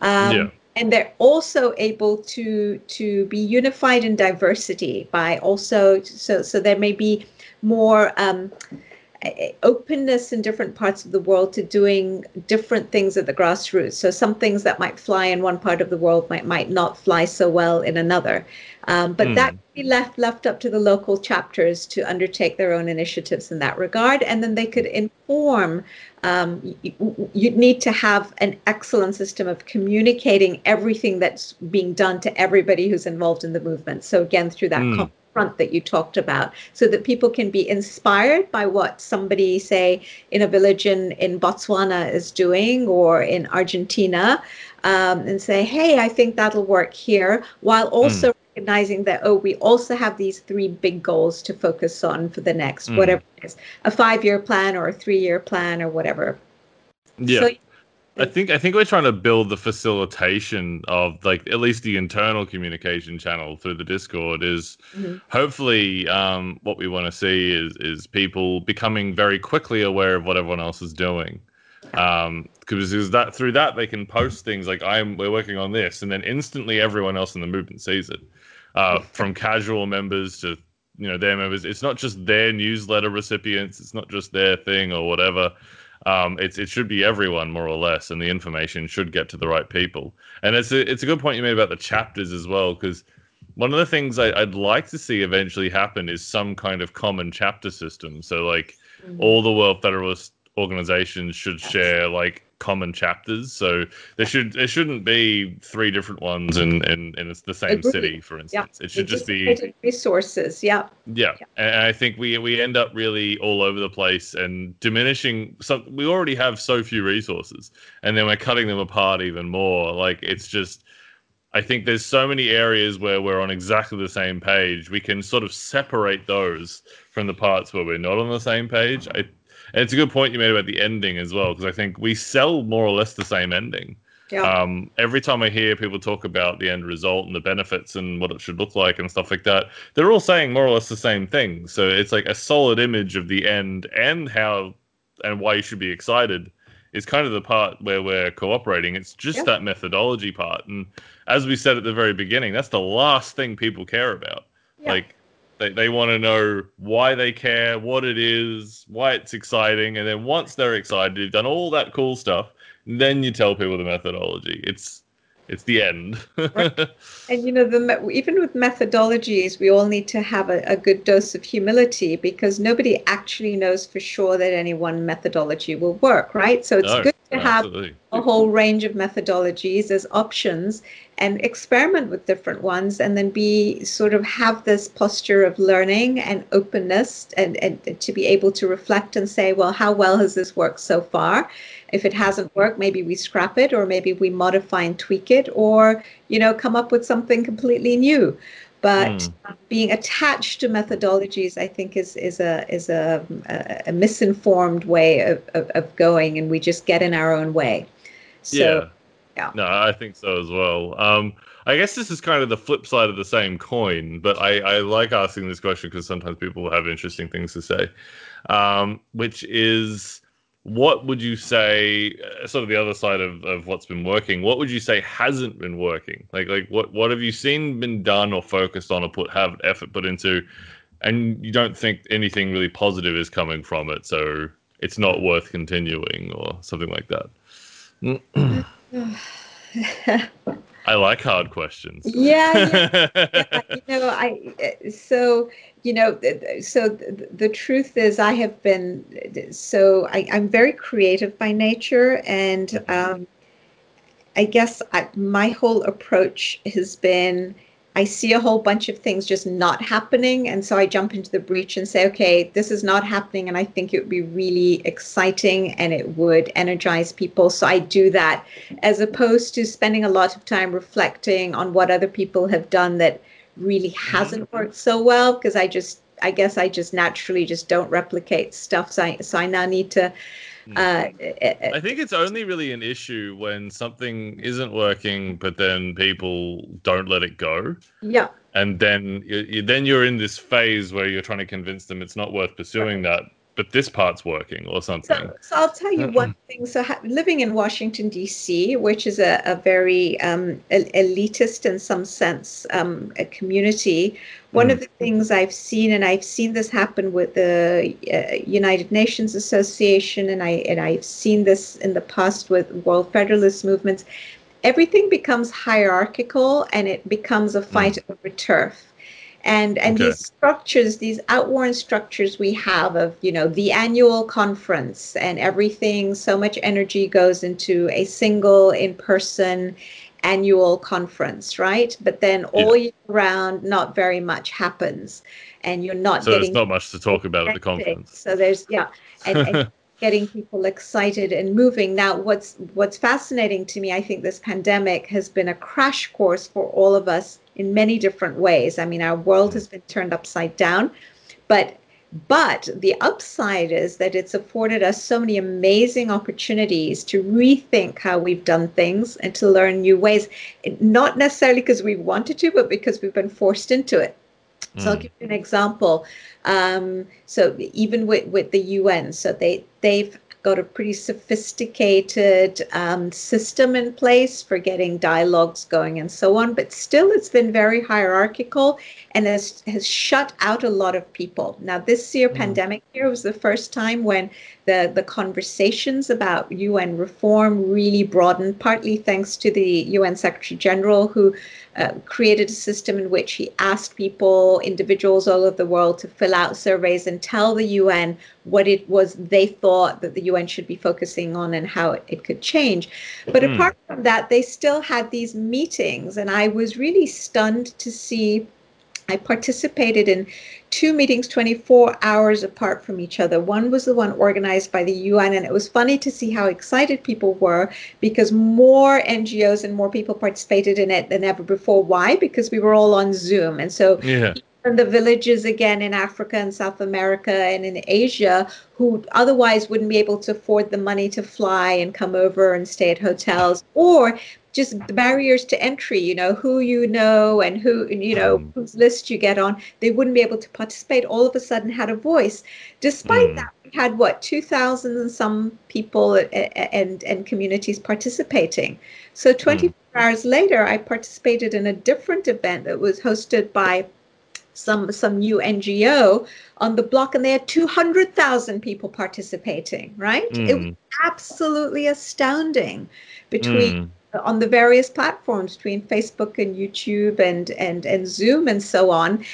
Um, yeah. And they're also able to to be unified in diversity by also so so there may be more um, openness in different parts of the world to doing different things at the grassroots. So some things that might fly in one part of the world might might not fly so well in another. Um, but mm. that be left left up to the local chapters to undertake their own initiatives in that regard, and then they could inform. Um, you, you'd need to have an excellent system of communicating everything that's being done to everybody who's involved in the movement. So again, through that. Mm front that you talked about so that people can be inspired by what somebody say in a village in, in botswana is doing or in argentina um, and say hey i think that'll work here while hmm. also mm. Recognizing that oh we also have these three big goals to focus on for the next mm. whatever it is a five year plan or a three year plan or whatever yeah so, I think I think we're trying to build the facilitation of like at least the internal communication channel through the Discord is mm-hmm. hopefully um, what we want to see is is people becoming very quickly aware of what everyone else is doing. Um, because that through that they can post things like I'm we're working on this, and then instantly everyone else in the movement sees it. Uh, from casual members to you know their members, it's not just their newsletter recipients, it's not just their thing or whatever um, it's it should be everyone more or less, and the information should get to the right people. And it's a it's a good point you made about the chapters as well, because one of the things I, would like to see eventually happen is some kind of common chapter system. So like mm-hmm. all the World Federalist organizations should share like common chapters. So there should there shouldn't be three different ones and and and it's the same city, for instance. Yeah. It should just be resources. Yeah. yeah. Yeah. And I think we we end up really all over the place and diminishing some we already have so few resources and then we're cutting them apart even more. Like it's just I think there's so many areas where we're on exactly the same page. We can sort of separate those from the parts where we're not on the same page. I and it's a good point you made about the ending as well, because I think we sell more or less the same ending. Yeah. Um, every time I hear people talk about the end result and the benefits and what it should look like and stuff like that, they're all saying more or less the same thing. So it's like a solid image of the end and how and why you should be excited is kind of the part where we're cooperating. It's just yeah. that methodology part. And as we said at the very beginning, that's the last thing people care about. Yeah. Like they, they want to know why they care, what it is, why it's exciting, and then once they're excited, you've done all that cool stuff, then you tell people the methodology. It's it's the end. right. *laughs* And you know, the even with methodologies, we all need to have a, a, good dose of humility because nobody actually knows for sure that any one methodology will work, right? So it's no, good to have a whole range of methodologies as options and experiment with different ones and then be sort of have this posture of learning and openness and, and to be able to reflect and say, well, how well has this worked so far? If it hasn't worked, maybe we scrap it or maybe we modify and tweak it or, you know, come up with something completely new. But mm. being attached to methodologies, I think, is is a is a, a, a misinformed way of, of, of, going, and we just get in our own way. So, yeah. yeah. No, I think so as well. Um, I guess this is kind of the flip side of the same coin, but I, I like asking this question because sometimes people have interesting things to say, um, which is what would you say uh, sort of the other side of, of what's been working what would you say hasn't been working like like what what have you seen been done or focused on or put have effort put into and you don't think anything really positive is coming from it so it's not worth continuing or something like that I like hard questions. Yeah, yeah, *laughs* yeah. you know, I so you know, so the, truth is, I have been so I, am very creative by nature, and um, I guess I, my whole approach has been I see a whole bunch of things just not happening. And so I jump into the breach and say, okay, this is not happening. And I think it would be really exciting and it would energize people. So I do that as opposed to spending a lot of time reflecting on what other people have done that really hasn't mm-hmm. worked so well because I just, I guess I just naturally just don't replicate stuff. So I, so I now need to uh, I think it's only really an issue when something isn't working, but then people don't let it go. Yeah. And then you, then you're in this phase where you're trying to convince them it's not worth pursuing right. that but this part's working or something. So, so I'll tell you one thing. So ha- living in Washington D.C., which is a, a very um, elitist in some sense um, a community, one mm. of the things I've seen, and I've seen this happen with the uh, United Nations Association, and I and I've seen this in the past with World Federalist movements. Everything becomes hierarchical, and it becomes a fight mm. over turf and and okay. these structures these outworn structures we have of you know the annual conference and everything so much energy goes into a single in person annual conference right but then all yeah. year round not very much happens and you're not so there's not much to talk about at the conference so there's yeah and, and *laughs* getting people excited and moving now what's what's fascinating to me i think this pandemic has been a crash course for all of us in many different ways. I mean, our world has been turned upside down, but but the upside is that it's afforded us so many amazing opportunities to rethink how we've done things and to learn new ways, not necessarily because we wanted to, but because we've been forced into it. So mm. I'll hmm. give you an example. Um, so even with, with the UN, so they they've got a pretty sophisticated um, system in place for getting dialogues going and so on, but still it's been very hierarchical and has, has shut out a lot of people. Now, this year, mm. pandemic year, was the first time when the, the conversations about UN reform really broadened, partly thanks to the UN Secretary General, who uh, created a system in which he asked people, individuals all over the world, to fill out surveys and tell the UN what it was they thought that the UN should be focusing on and how it, it could change. But mm. apart from that, they still had these meetings, and I was really stunned to see I participated in two meetings 24 hours apart from each other. One was the one organized by the UN, and it was funny to see how excited people were because more NGOs and more people participated in it than ever before. Why? Because we were all on Zoom. And so yeah from the villages again in Africa and South America and in Asia who otherwise wouldn't be able to afford the money to fly and come over and stay at hotels or just the barriers to entry you know who you know and who you know mm. whose list you get on they wouldn't be able to participate all of a sudden had a voice despite mm. that we had what 2000 and some people and and communities participating so 24 mm. hours later i participated in a different event that was hosted by some some new NGO on the block, and they had two hundred thousand people participating. Right? Mm. It was mm. absolutely astounding between. Mm. On the various platforms between Facebook and YouTube and, and, and Zoom and so on.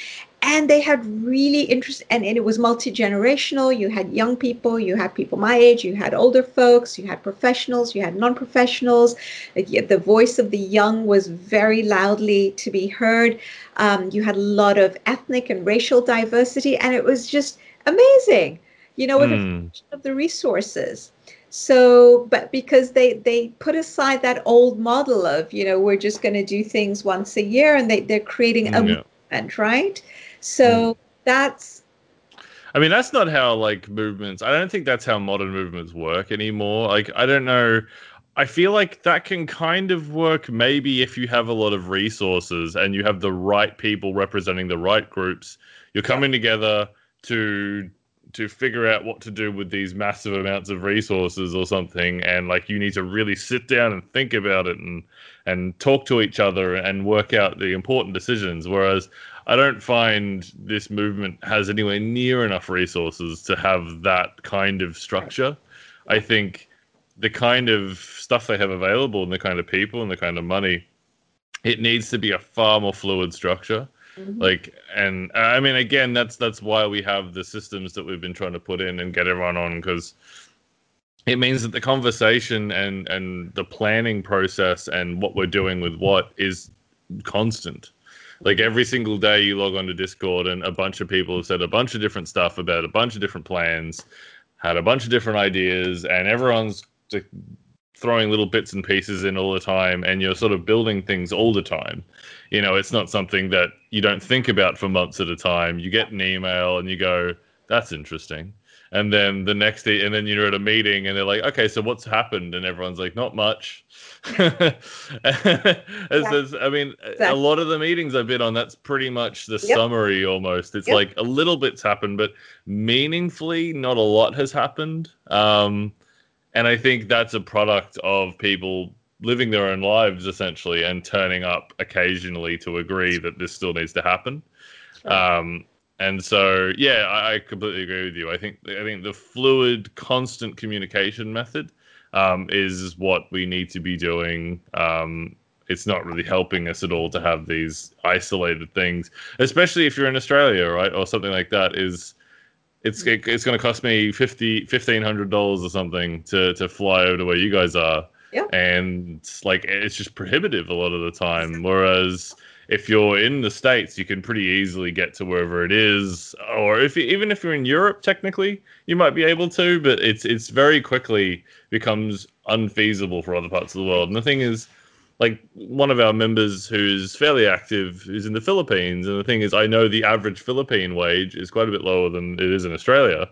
And they had really interest and, and it was multi-generational. You had young people you had people my age you had older folks you had professionals you had non-professionals. The voice of the young was very loudly to be heard. Um, you had a lot of ethnic and racial diversity and it was just amazing you know with mm. the resources so but because they they put aside that old model of you know we're just going to do things once a year and they, they're creating a yeah. movement right so mm. that's I mean, that's not how like movements. I don't think that's how modern movements work anymore. Like, I don't know. I feel like that can kind of work maybe if you have a lot of resources and you have the right people representing the right groups. You're coming together to to figure out what to do with these massive amounts of resources or something and like you need to really sit down and think about it and and talk to each other and work out the important decisions whereas I don't find this movement has anywhere near enough resources to have that kind of structure. I think the kind of stuff they have available and the kind of people and the kind of money, it needs to be a far more fluid structure. Mm-hmm. Like, and I mean, again, that's that's why we have the systems that we've been trying to put in and get everyone on because it means that the conversation and and the planning process and what we're doing with what is constant like every single day you log on to Discord and a bunch of people have said a bunch of different stuff about a bunch of different plans, had a bunch of different ideas, and everyone's throwing little bits and pieces in all the time and you're sort of building things all the time. You know, it's not something that you don't think about for months at a time. You get an email and you go, that's interesting and then the next day and then you're at a meeting and they're like okay so what's happened and everyone's like not much *laughs* yeah. as, i mean exactly. a lot of the meetings i've been on that's pretty much the yep. summary almost it's yep. like a little bit's happened but meaningfully not a lot has happened um, and i think that's a product of people living their own lives essentially and turning up occasionally to agree that this still needs to happen sure. um, and so, yeah, I, I, completely agree with you. I think I think the fluid, constant communication method um, is what we need to be doing. Um, it's not really helping us at all to have these isolated things, especially if you're in Australia, right, or something like that. Is it's it, it's going to cost me 50 1500 dollars or something to to fly over to where you guys are, yeah. and like it's just prohibitive a lot of the time. Whereas if you're in the states, you can pretty easily get to wherever it is, or if you, even if you're in Europe, technically you might be able to, but it's it's very quickly becomes unfeasible for other parts of the world. And the thing is, like one of our members who's fairly active is in the Philippines, and the thing is, I know the average Philippine wage is quite a bit lower than it is in Australia.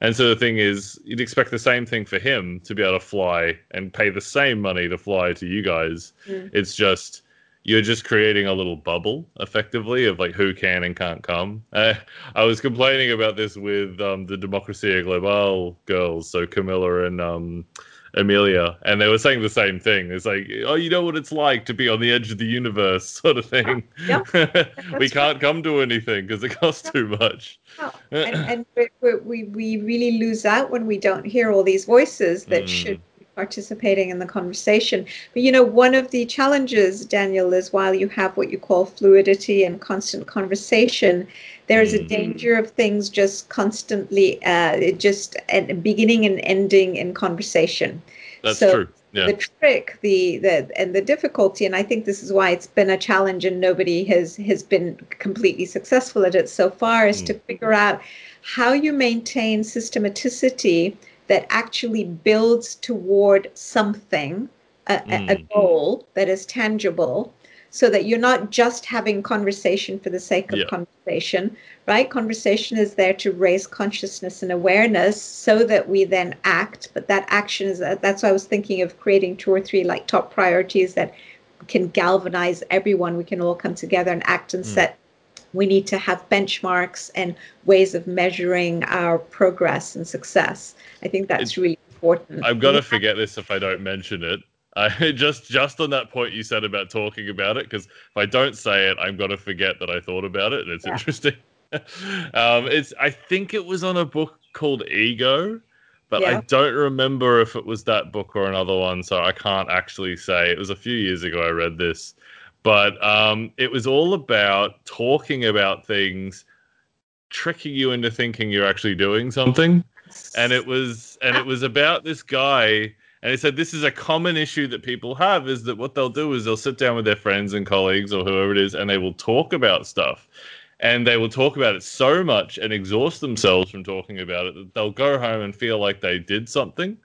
And so the thing is, you'd expect the same thing for him to be able to fly and pay the same money to fly to you guys. Mm. It's just you're just creating a little bubble effectively of like who can and can't come. Uh, *laughs* I was complaining about this with um, the Democracia Global girls, so Camilla and um, Amelia, and they were saying the same thing. It's like, oh, you know what it's like to be on the edge of the universe, *laughs* sort of thing. Yeah, *laughs* we can't come to anything because it costs too much. Oh, *laughs* and, and we, we, we really lose out when we don't hear all these voices that Mm. should be participating in the conversation. But you know, one of the challenges, Daniel, is while you have what you call fluidity and constant conversation, there is a Mm. danger of things just constantly, uh, just uh, beginning and ending in conversation. That's So, true. Yeah. the trick the the and the difficulty and i think this is why it's been a challenge and nobody has has been completely successful at it so far is to figure out how you maintain systematicity that actually builds toward something a, a- a Mm. goal that is tangible so that you're not just having conversation for the sake of Yeah. conversation right conversation is there to raise consciousness and awareness so that we then act but that action is that's why i was thinking of creating two or three like top priorities that can galvanize everyone we can all come together and act and Mm. set we need to have benchmarks and ways of measuring our progress and success i think that's really important I'm gonna forget this if I don't mention it. I just just on that point you said about talking about it, because if I don't say it, I'm gonna forget that I thought about it, and it's Yeah. interesting. *laughs* um, it's I think it was on a book called Ego, but I don't remember if it was that book or another one, so I can't actually say. It was a few years ago I read this, but um, it was all about talking about things, tricking you into thinking you're actually doing something and it was and it was about this guy and he said this is a common issue that people have is that what they'll do is they'll sit down with their friends and colleagues or whoever it is and they will talk about stuff and they will talk about it so much and exhaust themselves from talking about it that they'll go home and feel like they did something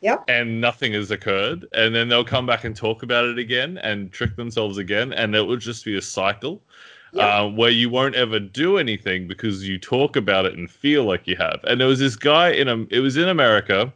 Yep. and nothing has occurred and then they'll come back and talk about it again and trick themselves again and it will just be a cycle uh, where you won't ever do anything because you talk about it and feel like you have. And there was this guy in a, it was in America,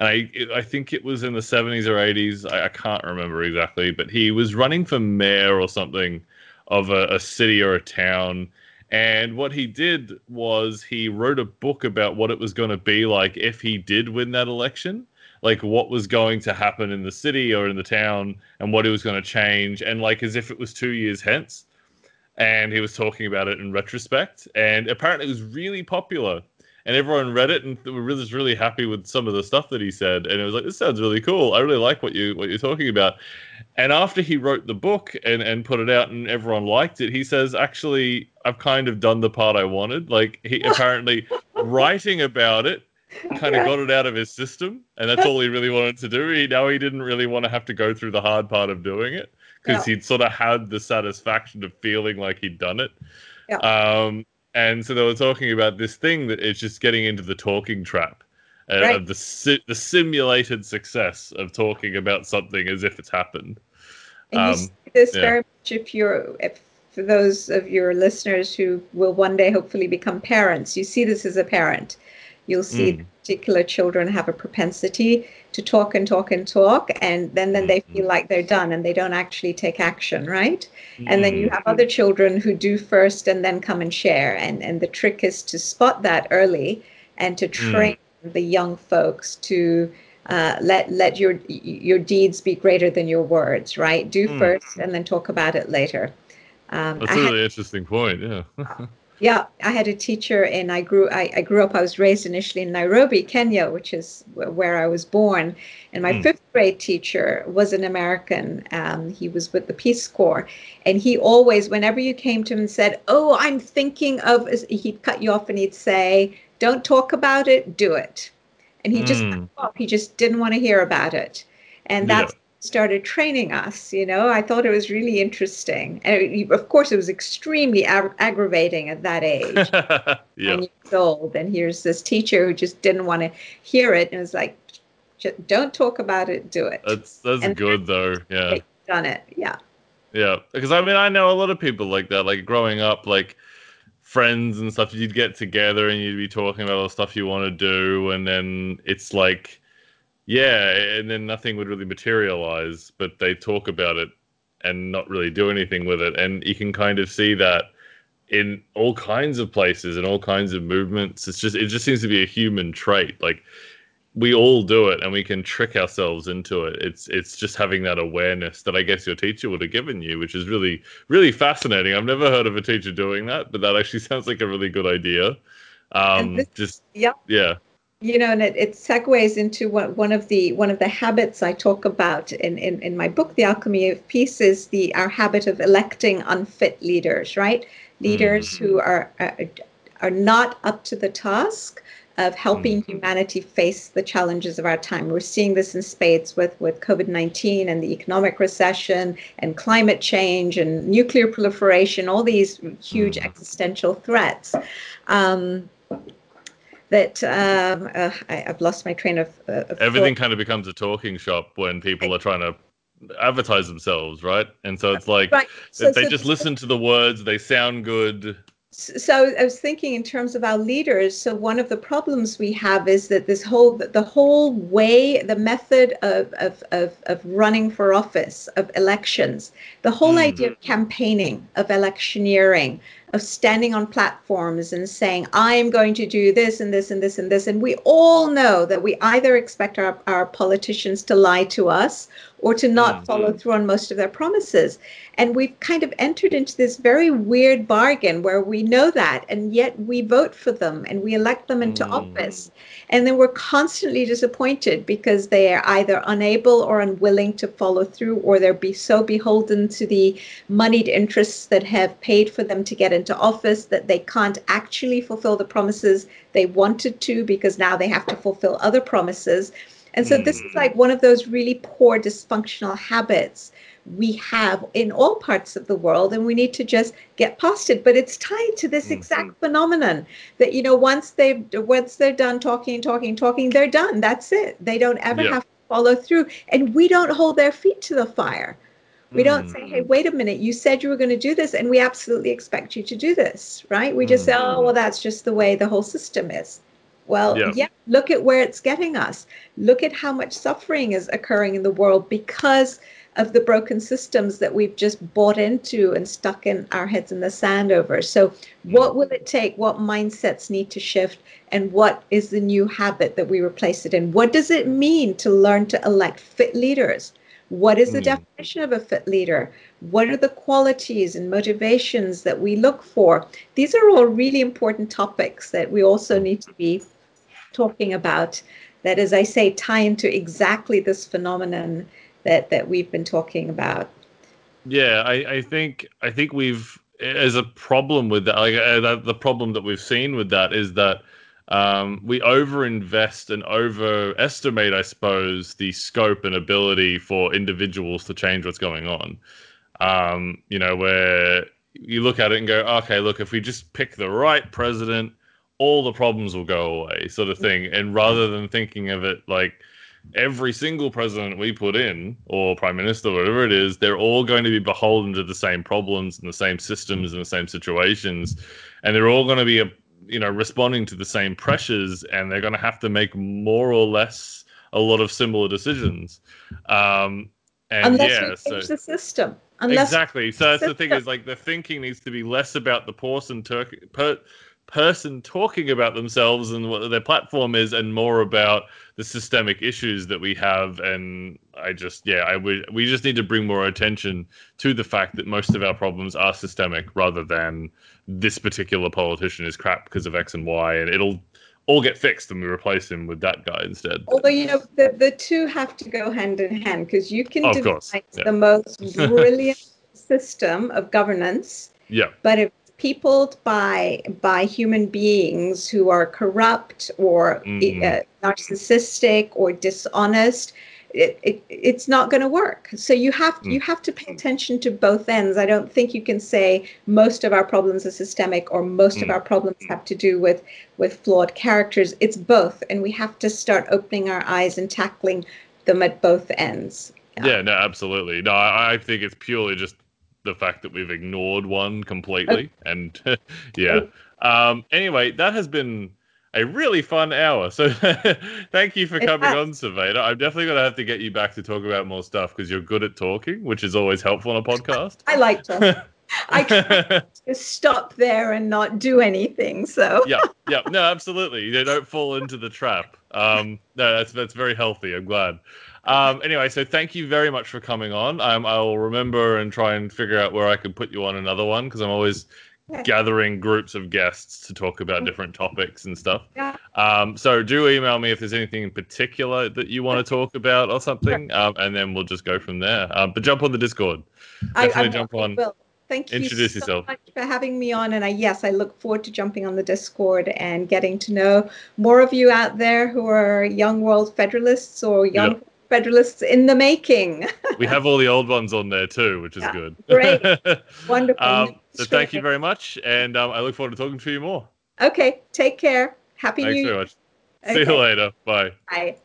and I I think it was in the seventies or eighties. I, I can't remember exactly, but he was running for mayor or something of a, a city or a town. And what he did was he wrote a book about what it was going to be like if he did win that election. Like what was going to happen in the city or in the town and what it was going to change. And like as if it was two years hence. And he was talking about it in retrospect. And apparently it was really popular and everyone read it and were really, was really happy with some of the stuff that he said and it was like this sounds really cool. I really like what you what you're talking about. And after he wrote the book and and put it out and everyone liked it he says actually i've kind of done the part i wanted. Like he *laughs* apparently writing about it kind of got it out of his system and that's all he really wanted to do. He now he didn't really want to have to go through the hard part of doing it because Yeah. he'd sort of had the satisfaction of feeling like he'd done it. Yeah. um and so they were talking about this thing that it's just getting into the talking trap uh, Right. of the si- the simulated success of talking about something as if it's happened And you Um, see this yeah. very much if you're, if, for those of your listeners who will one day hopefully become parents, you see this as a parent. You'll see Mm. particular children have a propensity to talk and talk and talk, and then, then they feel like they're done and they don't actually take action, right? And then you Mm. have other children who do first and then come and share. And, and the trick is to spot that early and to train the young folks to uh, let let your your deeds be greater than your words, right? Do Mm. first and then talk about it later. Um, that's I a had- really interesting point yeah *laughs* yeah, I had a teacher, and I grew. I, I grew up. I was raised initially in Nairobi, Kenya, which is where I was born. And my Mm. fifth grade teacher was an American. Um, he was with the Peace Corps, and he always, whenever you came to him and said, "Oh, I'm thinking of," he'd cut you off and he'd say, "Don't talk about it. Do it." And he just Mm. you off. he just didn't want to hear about it, and Yeah. Started training us you know i thought it was really interesting and it, of course it was extremely ag- aggravating at that age *laughs* yeah 10 years old and here's this teacher who just didn't want to hear it and it was like don't talk about it do it that's that's And good though yeah done it. Yeah. Yeah, because I mean, I know a lot of people like that. Like growing up, like friends and stuff, you'd get together and you'd be talking about all the stuff you want to do, and then it's like, yeah, and then nothing would really materialize, but they talk about it and not really do anything with it, and you can kind of see that in all kinds of places and all kinds of movements. It's just it just seems to be a human trait. Like we all do it and we can trick ourselves into it. It's it's just having that awareness that I guess your teacher would have given you, which is really really fascinating. I've never heard of a teacher doing that, but that actually *laughs* sounds like a really good idea. Um, this, just yeah, yeah. You know, and it, it segues into what one of the one of the habits I talk about in, in, in my book, The Alchemy of Peace, is the our habit of electing unfit leaders, right? Leaders mm-hmm. who are, are are not up to the task of helping mm-hmm. humanity face the challenges of our time. We're seeing this in spades with, with COVID 19 and the economic recession and climate change and nuclear proliferation, all these huge mm-hmm. existential threats. Um, that um, uh, I, have lost my train of, uh, of everything thought. kind of becomes a talking shop when people are trying to advertise themselves, right? And so it's like right. so, they so just listen to the words, they sound good, so I was thinking in terms of our leaders. So one of the problems we have is that this whole the whole way, the method of of of, of running for office, of elections, the whole mm. idea of campaigning, of electioneering, of standing on platforms and saying, I am going to do this and this and this and this. And we all know that we either expect our, our politicians to lie to us or to not mm-hmm. follow through on most of their promises. And we've kind of entered into this very weird bargain where we know that, and yet we vote for them and we elect them into mm. office. And then we're constantly disappointed because they are either unable or unwilling to follow through, or they're be so beholden to the moneyed interests that have paid for them to get into office that they can't actually fulfill the promises they wanted to because now they have to fulfill other promises. And so this is like one of those really poor dysfunctional habits we have in all parts of the world and we need to just get past it. But it's tied to this mm-hmm. exact phenomenon that you know once they've once they're done talking talking talking they're done. That's it. They don't ever have to follow through. And we don't hold their feet to the fire. We don't say hey mm. wait a minute. You said you were going to do this and we absolutely expect you to do this right? We just mm-hmm. say oh well that's just the way the whole system is well, yeah. yeah. look at where it's getting us. Look at how much suffering is occurring in the world because of the broken systems that we've just bought into and stuck in our heads in the sand over. So, what will it take? What mindsets need to shift? And what is the new habit that we replace it in? What does it mean to learn to elect fit leaders? What is the mm. definition of a fit leader? What are the qualities and motivations that we look for? These are all really important topics that we also need to be talking about that, as I say, tie into exactly this phenomenon that that we've been talking about. Yeah, I, I think I think we've as a problem with that. Like uh, the problem that we've seen with that is that um, we overinvest and overestimate, I suppose, the scope and ability for individuals to change what's going on. Um, you know, where you look at it and go, okay, look, if we just pick the right president all the problems will go away, sort of thing. And rather than thinking of it like every single president we put in, or prime minister, whatever it is, they're all going to be beholden to the same problems and the same systems and the same situations, and they're all going to be you know responding to the same pressures, and they're going to have to make more or less a lot of similar decisions. Um, and Unless yeah, we change so, the system. Unless exactly. So that's the thing is like the thinking needs to be less about the person Turkey. Per, person talking about themselves and what their platform is and more about the systemic issues that we have. And i just yeah i would we just need to bring more attention to the fact that most of our problems are systemic rather than this particular politician is crap because of x and y and it'll all get fixed and we replace him with that guy instead. Although you know the, the two have to go hand in hand because you can oh, devise yeah. the most *laughs* brilliant system of governance yeah. but if peopled by by human beings who are corrupt or mm. uh, narcissistic or dishonest it, it, it's not going to work so you have mm. you have to pay attention to both ends i don't think you can say most of our problems are systemic or most mm. of our problems have to do with with flawed characters it's both and we have to start opening our eyes and tackling them at both ends Yeah, yeah no, absolutely. No, I, I, think it's purely just the fact that we've ignored one completely. And *laughs* yeah. Um, anyway, that has been a really fun hour. So *laughs* thank you for coming on, Sovaida. I'm definitely going to have to get you back to talk about more stuff because you're good at talking, which is always helpful on a podcast. I like to. *laughs* I can't just stop there and not do anything. So yeah, yeah, no, absolutely. You don't fall into the trap. Um, no, that's that's very healthy. I'm glad. Um, anyway, so thank you very much for coming on. Um, I'll remember and try and figure out where I can put you on another one because I'm always gathering groups of guests to talk about different topics and stuff. Um, so do email me if there's anything in particular that you want to talk about or something, um, and then we'll just go from there. Um, but jump on the Discord. Definitely I, I jump on. Will. Thank you Introduce so yourself. much for having me on. And I, yes, I look forward to jumping on the Discord and getting to know more of you out there who are young world federalists or young yep. Federalists in the making. *laughs* we have all the old ones on there too, which is yeah. good. Great. *laughs* Wonderful. Um, so thank you very much. And um, I look forward to talking to you more. Okay. Take care. Happy Thanks New Year. Thanks very much. Okay. See you later. Bye. Bye.